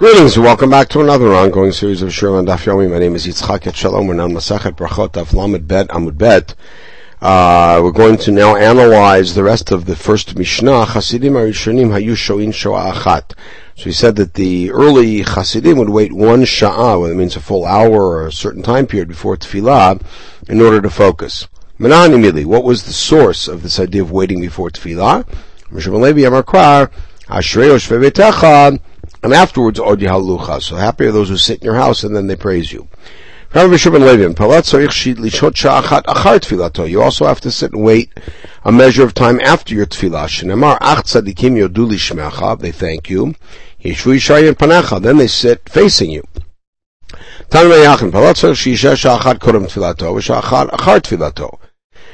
Greetings and welcome back to another ongoing series of Shir and Daf Yomi. My name is Yitzchak Et Shalom. We're now Masachet Brachot Daf Lamed Bet Amud Bet. Uh, we're going to now analyze the rest of the first Mishnah. Chasidim Arishonim Hayu Shoin Shoah Achat. So he said that the early Chasidim would wait one Sha'ah, whether it means a full hour or a certain time period before Tefillah, in order to focus. Menan immediately, what was the source of this idea of waiting before Tefillah? Mishra Amar Ashrei and afterwards, Od Yahalucha. So happy are those who sit in your house and then they praise you. You also have to sit and wait a measure of time after your tefillah. They thank you. Then they sit facing you.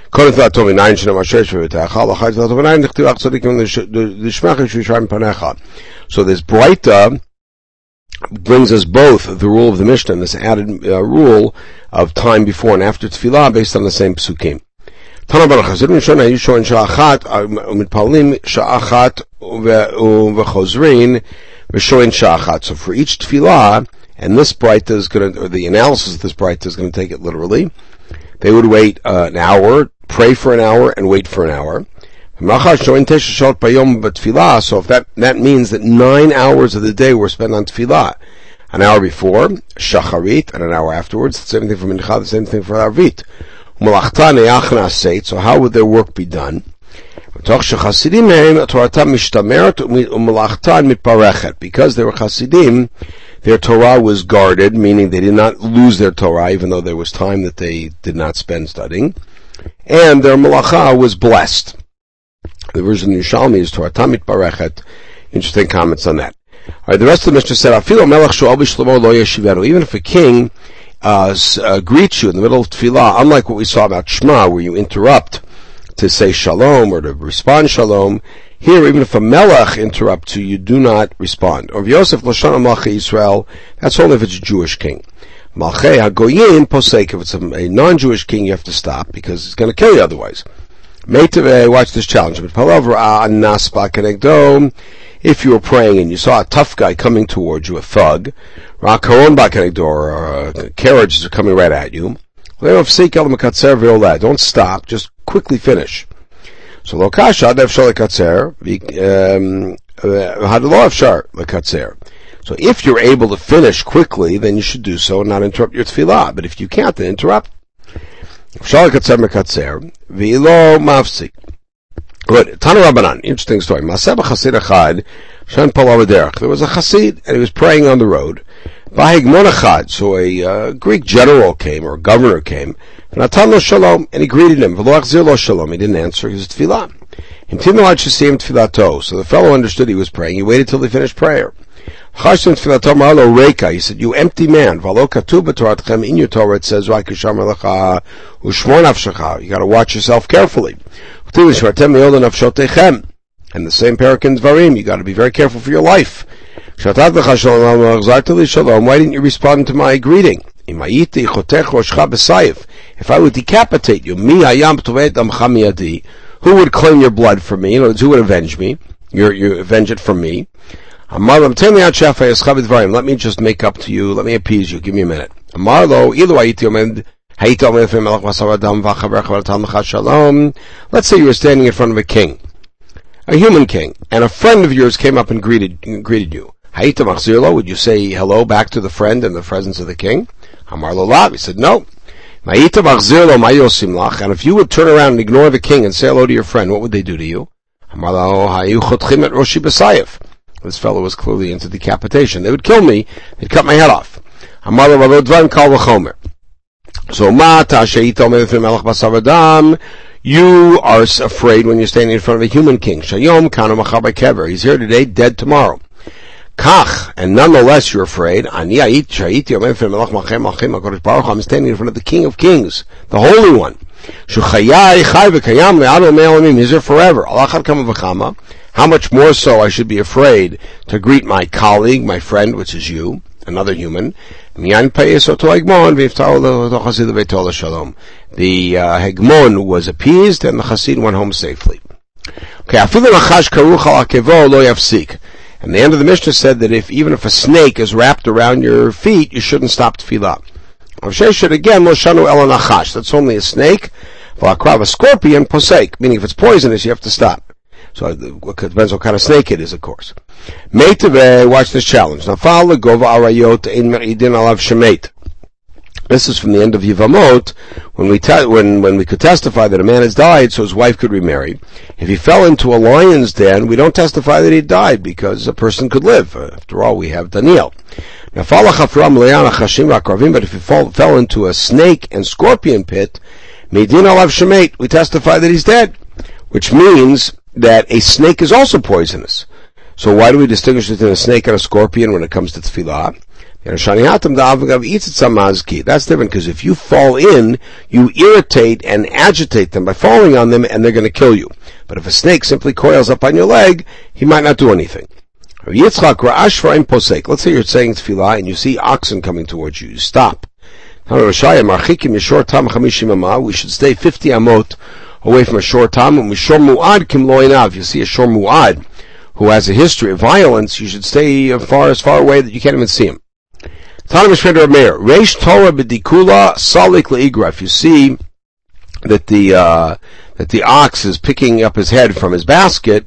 כל תפילתו מניין שנאמר שש בביתך, ואחר תפילתו מניין דכתיב אך צדיקים לשמך שישרה מפניך. So this Breita brings us both the rule of the Mishnah and this added uh, rule of time before and after tefillah based on the same psukim. תנא בר החסידים ראשון היו שוען שעה אחת, מתפללים שעה אחת וחוזרים ושוען שעה אחת. So for each tefillah, and this Breita is going to, or the analysis of this Breita is going to take it literally, they would wait uh, an hour, pray for an hour, and wait for an hour. So if that, that means that nine hours of the day were spent on tefillah, an hour before, shacharit, and an hour afterwards, the same thing for mincha, the same thing for arvit. So how would their work be done? Because they were Hasidim, their Torah was guarded, meaning they did not lose their Torah, even though there was time that they did not spend studying. And their Malacha was blessed. The version of Yerushalmi is Torah Tamit Barechet. Interesting comments on that. Alright, the rest of the Mishnah said, Even if a king uh, uh, greets you in the middle of tefillah, unlike what we saw about Shema, where you interrupt to say shalom or to respond shalom, here, even if a melech interrupts you, you do not respond. Or Yosef Lashon Malchei Israel, that's only if it's a Jewish king. Malchei HaGoyim posek, if it's a, non-Jewish king, you have to stop because it's going to kill you otherwise. Meitave, eh, watch this challenge. But ah, if you were praying and you saw a tough guy coming towards you, a thug, or uh, a carriage is coming right at you, don't stop, just quickly finish. So lo kasha ad efshar lekatzer, um, uh, had lo efshar lekatzer. So if you're able to finish quickly, then you should do so and not interrupt your tefillah. But if you can't, then interrupt. Efshar lekatzer mekatzer, v'ilo mafsik. Good. Tana Rabbanan, interesting story. Maseba Chasid Achad, Derech. There was a Chasid, and he was praying on the road. Vahig Monachad, so a uh, Greek general came, or governor came, Natan lo shalom, and he greeted him. V'lo achzir lo shalom. He didn't answer his tefillah. Himtim al shesiyim tefillah So the fellow understood he was praying. He waited till he finished prayer. Chashim tefillah marlo reika. He said, "You empty man. V'lo katuv b'toratchem in your Torah. It says, "Right kisham lecha ushmor. You got to watch yourself carefully. And the same parak in Dvarim. You got to be very careful for your life. Why didn't you respond to my greeting? If I would decapitate you, who would claim your blood for me? In other words, who would avenge me? You, you avenge it from me. Let me just make up to you. Let me appease you. Give me a minute. Let's say you were standing in front of a king, a human king, and a friend of yours came up and greeted, greeted you. Would you say hello back to the friend in the presence of the king? Amar Lolav. He said, no. And if you would turn around and ignore the king and say hello to your friend, what would they do to you? Oh, this fellow was clearly into decapitation. They would kill me. They'd cut my head off. So you are afraid when you're standing in front of a human king. Shayom kana kever. He's here today, dead tomorrow. Kach, and nonetheless you're afraid. I'm standing in front of the King of Kings, the Holy One. He's here forever. How much more so I should be afraid to greet my colleague, my friend, which is you, another human. The uh, Hegmon was appeased and the Chassid went home safely. Okay, And the end of the Mishnah said that if even if a snake is wrapped around your feet, you shouldn't stop tefillah. should again. That's only a snake. For a scorpion, posek. Meaning if it's poisonous, you have to stop. So it depends what kind of snake it is, of course. Meitave, uh, watch this challenge. Nafal arayot me'idin alav. This is from the end of Yivamot, when we te- when when we could testify that a man has died, so his wife could remarry. If he fell into a lion's den, we don't testify that he died because a person could live. After all, we have Daniel. Now, But if he fall, fell into a snake and scorpion pit, Medin alav shemet, we testify that he's dead, which means that a snake is also poisonous. So why do we distinguish between a snake and a scorpion when it comes to tefillah? That's different because if you fall in, you irritate and agitate them by falling on them and they're going to kill you. But if a snake simply coils up on your leg, he might not do anything. Let's say you're saying tefillah and you see oxen coming towards you. You stop. We should stay 50 amot away from a short time. And shor mu'ad kim loinav. You see a shor mu'ad who has a history of violence, you should stay far as far away that you can't even see him. Tanim Shredder Meir, Reish Torah b'dikula salik leigra. If you see that the uh, that the ox is picking up his head from his basket,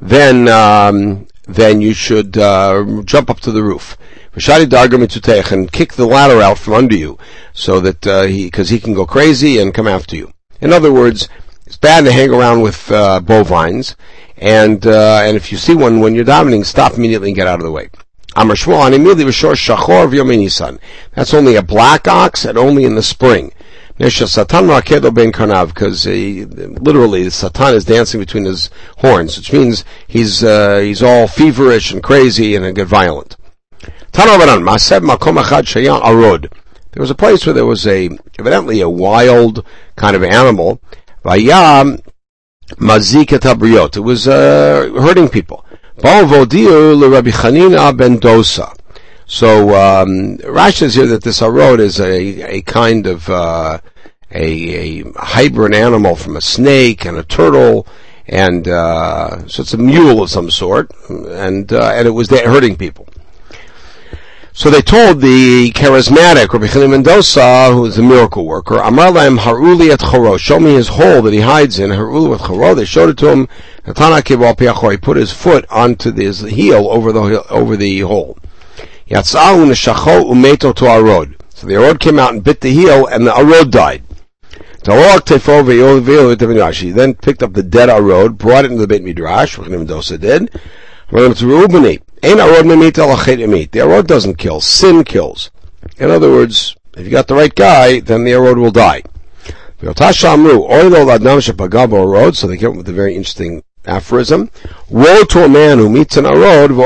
then um, then you should uh, jump up to the roof. And kick the ladder out from under you, so that uh, he, because he can go crazy and come after you. In other words, it's bad to hang around with uh, bovines, and uh, and if you see one when you're davening, stop immediately and get out of the way. Amar and immediately shor shachor v'yominisan. That's only a black ox and only in the spring. Nesha Satan ben Karnav, because literally Satan is dancing between his horns, which means he's uh, he's all feverish and crazy and get violent. Makom Achad Shayan. There was a place where there was a evidently a wild kind of animal. Vayam Mazik It was uh, hurting people. Chanina ben Dosa. So um, Rashi says here that this arod is a, a kind of uh, a, a, hybrid animal from a snake and a turtle, and uh, so it's a mule of some sort, and uh, and it was there hurting people. So they told the charismatic Rabbi Chanina ben Dosa, who is a miracle worker, Amar haruli et choro, show me his hole that he hides in, haruli et choro. They showed it to him. He put his foot onto his heel over the over the hole. To arod. So the arod came out and bit the heel, and the arod died. He then picked up the dead arod, brought it into the Beit Midrash, ben Dosa did. The arod doesn't kill. Sin kills. In other words, if you got the right guy, then the arod will die. So they came up with a very interesting aphorism. Woe to a man who meets an arod, and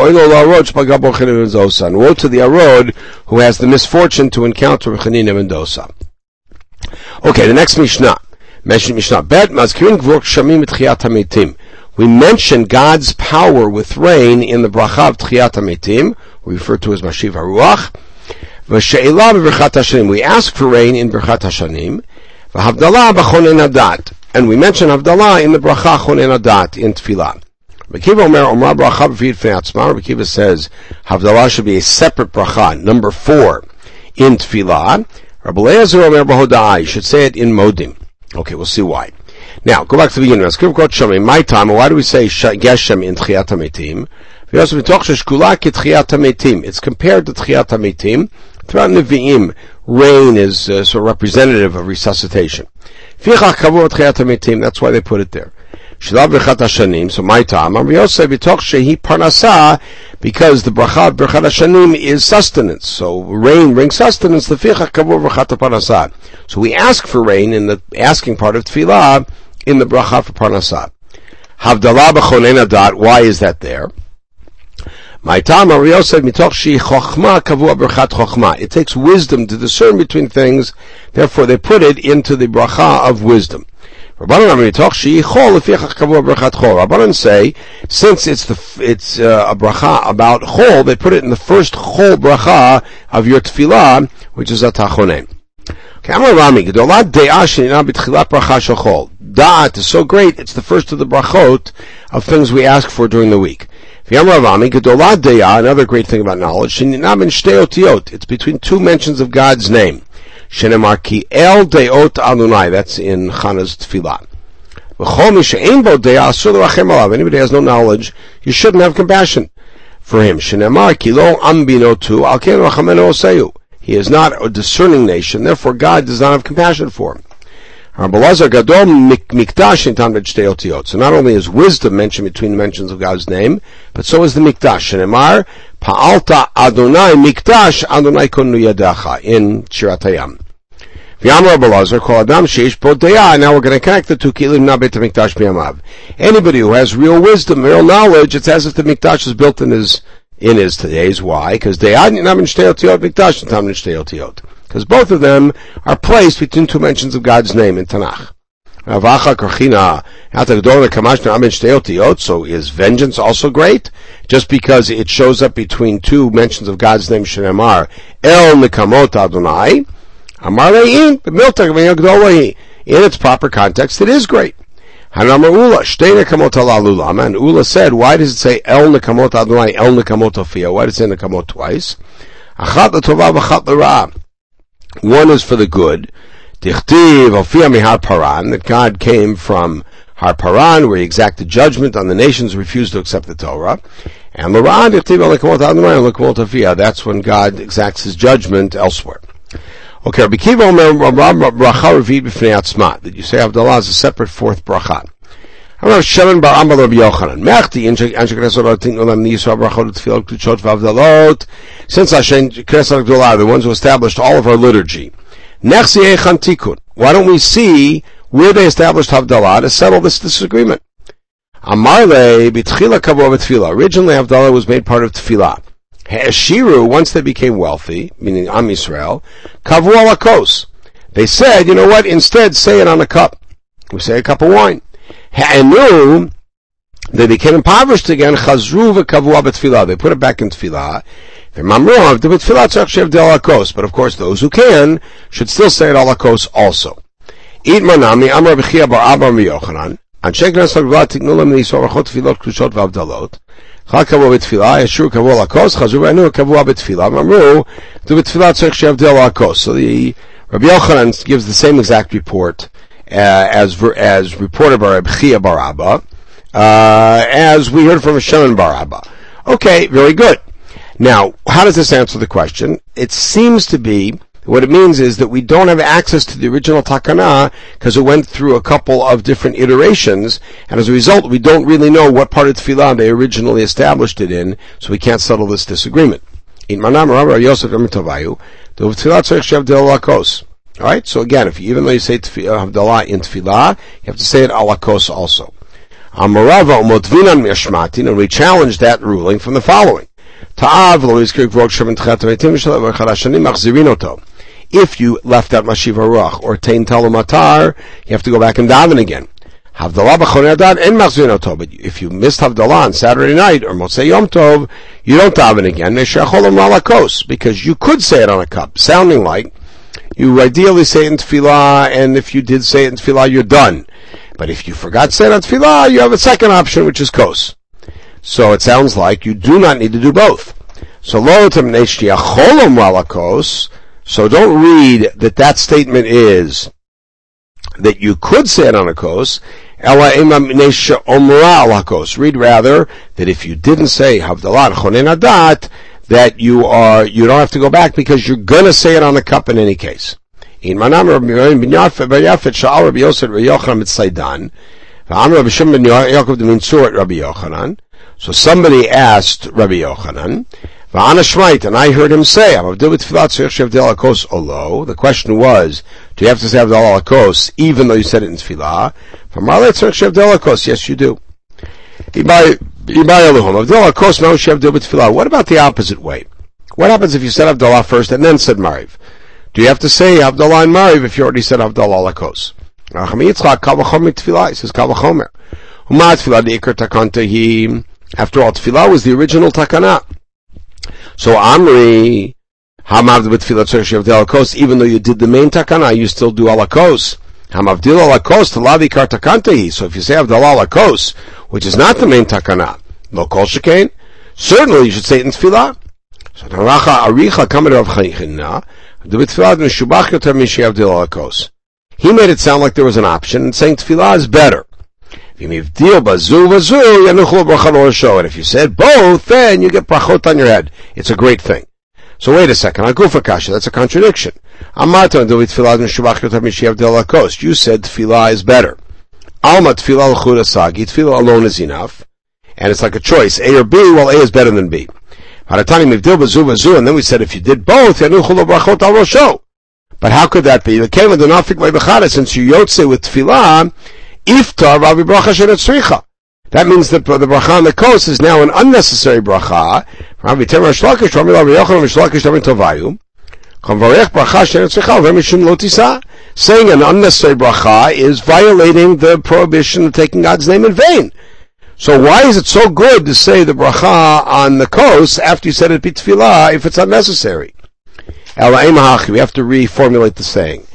woe to the arod who has the misfortune to encounter a Chanina ben Dosa. Okay, the next Mishnah. Mishnah. Bet mazkirin gvur shamim et we mention God's power with rain in the bracha of Tchiyat HaMetim, we refer to as Mashiv HaRuach. We ask for rain in Berchat Hashanim. V'havdalah b'chonen hadat. And we mention Havdalah in the bracha chonen hadat in Tefillah. Rekiva. Rekiva says Havdalah should be a separate bracha, number four, in Tefillah. Rabbi Lezer Omer b'hodai. Should say it in Modim. Okay, we'll see why. Now, go back to the beginning. In my time, why do we say Geshem in Tchiyat HaMetim? It's compared to Tchiyat HaMetim. Throughout Nevi'im, rain is uh, so representative of resuscitation. That's why they put it there. So my time, and we also because the bracha of Birchat Hashanim is sustenance. So rain brings sustenance. The So we ask for rain in the asking part of tefillah in the bracha for parnasah. Havdalah b'chonen adat. Why is that there? My time, Yosef mitoch shi chochma kavua berchat chochma. It takes wisdom to discern between things. Therefore, they put it into the bracha of wisdom. Rabbanan say, since it's the it's uh, a bracha about chol, they put it in the first chol bracha of your tefillah, which is a tachonen. Da'at is so great, it's the first of the brachot of things we ask for during the week. Another great thing about knowledge, it's between two mentions of God's name. Shenemar ki el deot Adonai. That's in Chana's Tefillah. Anybody has no knowledge, you shouldn't have compassion for him. Shenemar ki lo ambinotu al ken rachamenu He is not a discerning nation, therefore God does not have compassion for him. So not only is wisdom mentioned between the mentions of God's name, but so is the mikdash. Shenemar pa'alta Adonai mikdash Adonai konu yadacha in Shirat HaYam. Now we're going to connect the two kilim nabet mikdash b'yamav. Anybody who has real wisdom, real knowledge, it's as if the mikdash is built in his in his today's. Why? Because mikdash Because both of them are placed between two mentions of God's name in Tanakh. So is vengeance also great? Just because it shows up between two mentions of God's name, Shenemar, El Nikamot Adonai, in its proper context, it is great. And Ula said, why does it say El Nekamot Adonai, El Nekamot Ofia? Why does it say Nekamot twice? One is for the good. Dichtiv Ofia Mihar Paran, that God came from Har Paran, where he exacted judgment on the nations who refused to accept the Torah. And Laran, Dichtiv El Nekamot Adonai, El Nekamot. That's when God exacts his judgment elsewhere. Okay, Rabbi Akiva Omer bracha revit b'fnei atzma that you say Havdalah is a separate fourth bracha. Bar Amar Rabbi Yochanan olam v'avdalot. Since Hashem Knesset HaGedolah, the ones who established all of our liturgy. Nechsi tikun. Why don't we see where they established Havdalah to settle this disagreement? Amarle b'tchila kavua b'tfila. Originally Havdalah was made part of tefillah. Ha'ashiru, once they became wealthy, meaning Am Yisrael, kavu al akos. They said, you know what, instead say it on a cup. We say a cup of wine. Ha'anu, they became impoverished again, chazru v'kavu b'tfilah. They put it back in tefillah. But of course, those who can should still say it al akos also. Eat manami amar b'chia bar abam v'yochanan. Anshe knesset v'la tignulam nisor v'chot tefilot krushot v'abdalot. והבדלות, אחד קבוע בתפילה, ישור קבוע לכוס, חזרו וענו קבוע בתפילה, ואמרו, זה בתפילה צריך שיבדל לכוס. So the, Rabbi Yochanan gives the same exact report uh, as as reported by Rabbi Chia Bar Abba, uh, as we heard from Shimon Bar Abba. Okay, very good. Now, how does this answer the question? It seems to be what it means is that we don't have access to the original takana because it went through a couple of different iterations, and as a result, we don't really know what part of tefillah they originally established it in, so we can't settle this disagreement. Alright, so again, if you, even though you say Havdalah uh, in tefillah, you have to say it alakos also. Amarava umotvinan mishmatin, and we challenge that ruling from the following if you left out Mashiv Ruach or Tain Matar, you have to go back and daven again. Havdalah and. But if you missed Havdalah on Saturday night or Motzei Yom Tov, you don't daven again. because you could say it on a cup, sounding like you ideally say it in Tefillah, and if you did say it in Tefillah, you're done. But if you forgot to say it on Tefillah, you have a second option, which is kos. So it sounds like you do not need to do both. So lo malakos. So don't read that that statement is that you could say it on a kos. Read rather that if you didn't say Havdalah Chonen Adat, that you are you don't have to go back because you're gonna say it on the cup in any case. So somebody asked Rabbi Yochanan, and I heard him say, The question was, do you have to say Avdal Alakos even though you said it in Tfilah? Yes, you do. What about the opposite way? What happens if you said Havdalah first and then said Mariv? Do you have to say Havdalah and Mariv if you already said Havdalah Lakos? He says After all, Tfilah was the original takana. So Amri, Hamavd b'tfilat tzorich yavdil alakos, even though you did the main takana, you still do alakos. Hamavdil alakos, talavi kar takantehi. So if you say avdal alakos, which is not the main takana, No kol shekain. Certainly you should say it in tefillah. So Naracha Aricha Kamer of Chaychina, the tefillah Meshubach Yoter Mishav Dilakos. He made it sound like there was an option, and saying tefillah is better. And if you said both, then you get brachot on your head. It's a great thing. So wait a second, Agufa Kasha, that's a contradiction. You said tefillah is better. Alma tefillah l'chudasagi, tefillah alone is enough. And it's like a choice, A or B, well A is better than B. And then we said if you did both, yanuchul brachot al rosho. but how could that be? Since you yotze with tefillah, iftar ravi bracha shenetzricha. That means that the bracha on the coast is now an unnecessary bracha. Rabbi Shlakish, Rabbi Rabbi Yochanan Shlakish, Rabbi Tovayu. Bracha Saying an unnecessary bracha is violating the prohibition of taking God's name in vain. So why is it so good to say the bracha on the coast after you said it be if it's unnecessary? We have to reformulate the saying.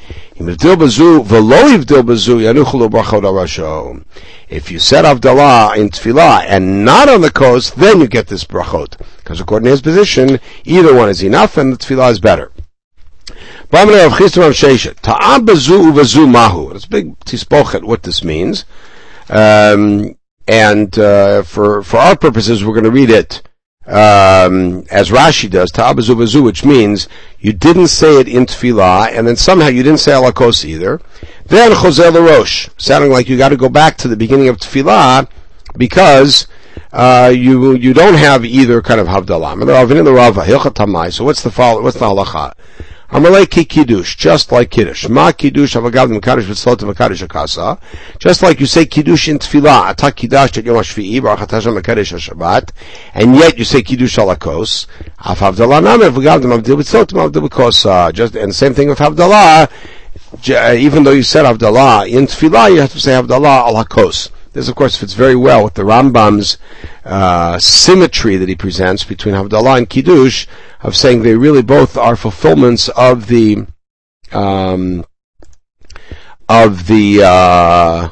If you said Avdallah in Tefillah and not on the coast, then you get this brachot. Because according to his position, either one is enough and the Tefillah is better. It's a big tispochet what this means. Um, and uh, for, for our purposes, we're going to read it um, as Rashi does, ta'abazu bazu, which means you didn't say it in tefillah, and then somehow you didn't say alakos either. Then chozel rosh, sounding like you got to go back to the beginning of tefillah because uh, you you don't have either kind of havdalah. So what's the follow, what's the halacha? Amalei ki kiddush, just like kiddush. Ma kiddush avagav mekadosh v'tzlot mekadosh akasa. Just like you say kiddush in tefillah, atak kiddush yom hashvi'i, baruch atashem hashabbat, and yet you say kiddush alakos. Af havdalah name avagav mavdil v'tzlot mavdil v'kosa. Just, and same thing with havdalah, uh, even though you said havdalah in tefillah, you have to say havdalah alakos. This, of course, fits very well with the Rambam's uh, symmetry that he presents between Havdalah and Kiddush, of saying they really both are fulfillments of the um, of the uh,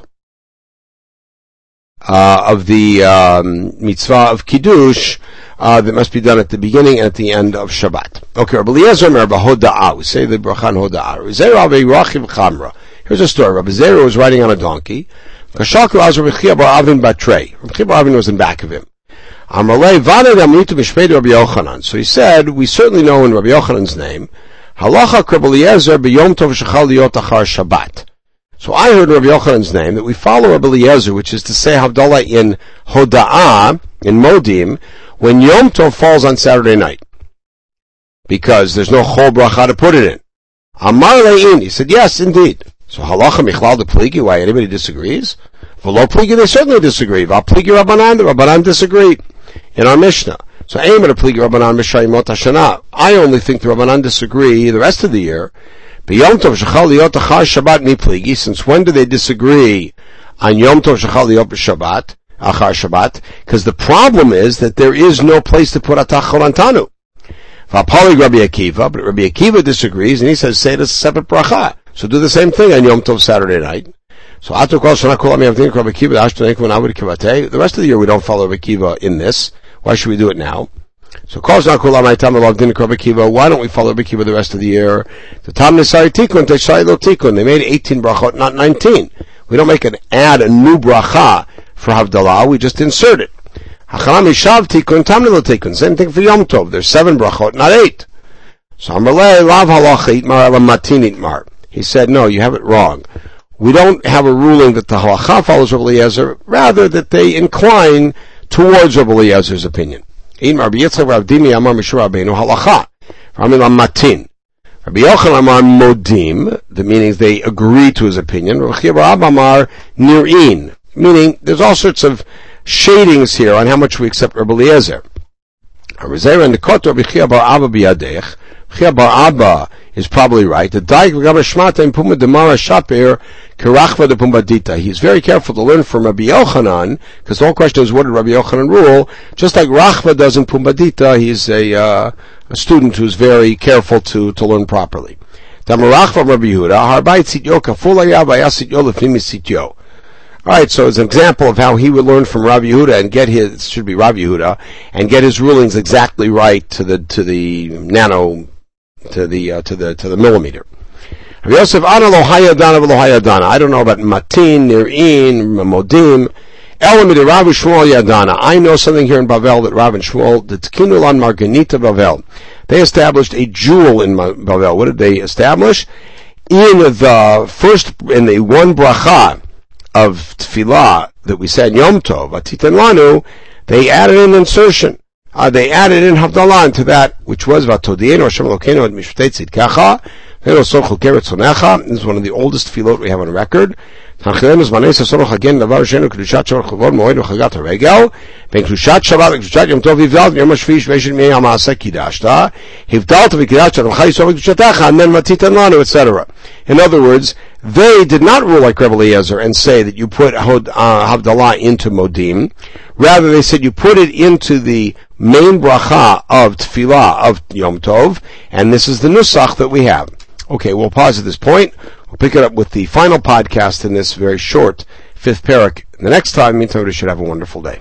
uh, of the um, mitzvah of Kiddush uh, that must be done at the beginning and at the end of Shabbat. Okay, Rabbi Eliezer Rabbi Hoda'ah, we say the brachan Hoda'ah. Here's a story. Rabbi Zera was riding on a donkey. Kashalku az Rabbi bar Avin Batre. Rabbi bar Avin was in back of him. Amalei vane damnitu b'shpei Rabbi Yochanan. So he said, we certainly know in Rabbi Yochanan's name, halacha Eliezer b'yom tov shechal liot achar Shabbat. So I heard Rabbi Yochanan's name that we follow Rabbi Eliezer, which is to say Havdalah in Hoda'ah, in Modim, when Yom Tov falls on Saturday night. Because there's no Chol Bracha to put it in. Amar Le'in, he said, yes, indeed. So halacha michlal de pligi, why anybody disagrees? V'lo pligi, they certainly disagree. Val pligi rabbanan, the rabbanan disagree in our Mishnah. So aim at a pligi rabbanan mishayimot hashana. I only think the rabbanan disagree the rest of the year. B'yom tov shachal liot achar shabbat mi pligi, since when do they disagree on yom tov shachal liot b'shabbat, achar shabbat? Because the problem is that there is no place to put atach antanu. V'apali Rabbi Akiva, but Rabbi Akiva disagrees, and he says, say it as a separate bracha. So do the same thing on Yom Tov Saturday night. So The rest of the year we don't follow Rabbi Akiva in this. Why should we do it now? So why don't we follow Rabbi Akiva the rest of the year? The. They made 18 brachot, not 19. We don't make an add a new bracha for Havdalah, we just insert it. Same thing for Yom Tov. There's seven brachot, not eight. So Lav. He said, no, you have it wrong. We don't have a ruling that the halacha follows Rabbi Eliezer, rather that they incline towards Rabbi Eliezer's opinion. In Rabbi Yochanan Amar Modim, the meanings they agree to his opinion. Amar Nir'in, meaning there's all sorts of shadings here on how much we accept Rabbi Eliezer. Rabbi Zera and the Rabbi Abba Biyadech. Abba is probably right. The Daik Demara Shapir de. He's very careful to learn from Rabbi Yochanan, because the whole question is what did Rabbi Yochanan rule? Just like Rachva does in Pumbadita, he's a, uh, a student who's very careful to, to learn properly. Rabbi Sityo. Alright, so as an example of how he would learn from Rabbi Yehuda and get his, should be Rabbi Yehuda, and get his rulings exactly right to the, to the nano, to the, uh, to the, to the millimeter. Yosef. I don't know about Matin, Nir'in, Modim. I know something here in Bavel that Rav and Shmuel, the Tkinulan Marganita Bavel. They established a jewel in Bavel. What did they establish? In the first, in the one bracha, of tefillah that we said Yom Tov, Atitan Lanu, they added an insertion uh, they added in Havdalah into that which was Vatodien or shemalokeno and at Mishpatei Tzidkecha. This is one of the oldest filot we have on record. Etc. In other words, they did not rule like Rebbe Eliezer and say that you put uh, Havdalah into Modim. Rather, they said you put it into the main bracha of Tefillah of Yom Tov, and this is the Nusach that we have. Okay, we'll pause at this point. We'll pick it up with the final podcast in this very short fifth parak. The next time, we should have a wonderful day.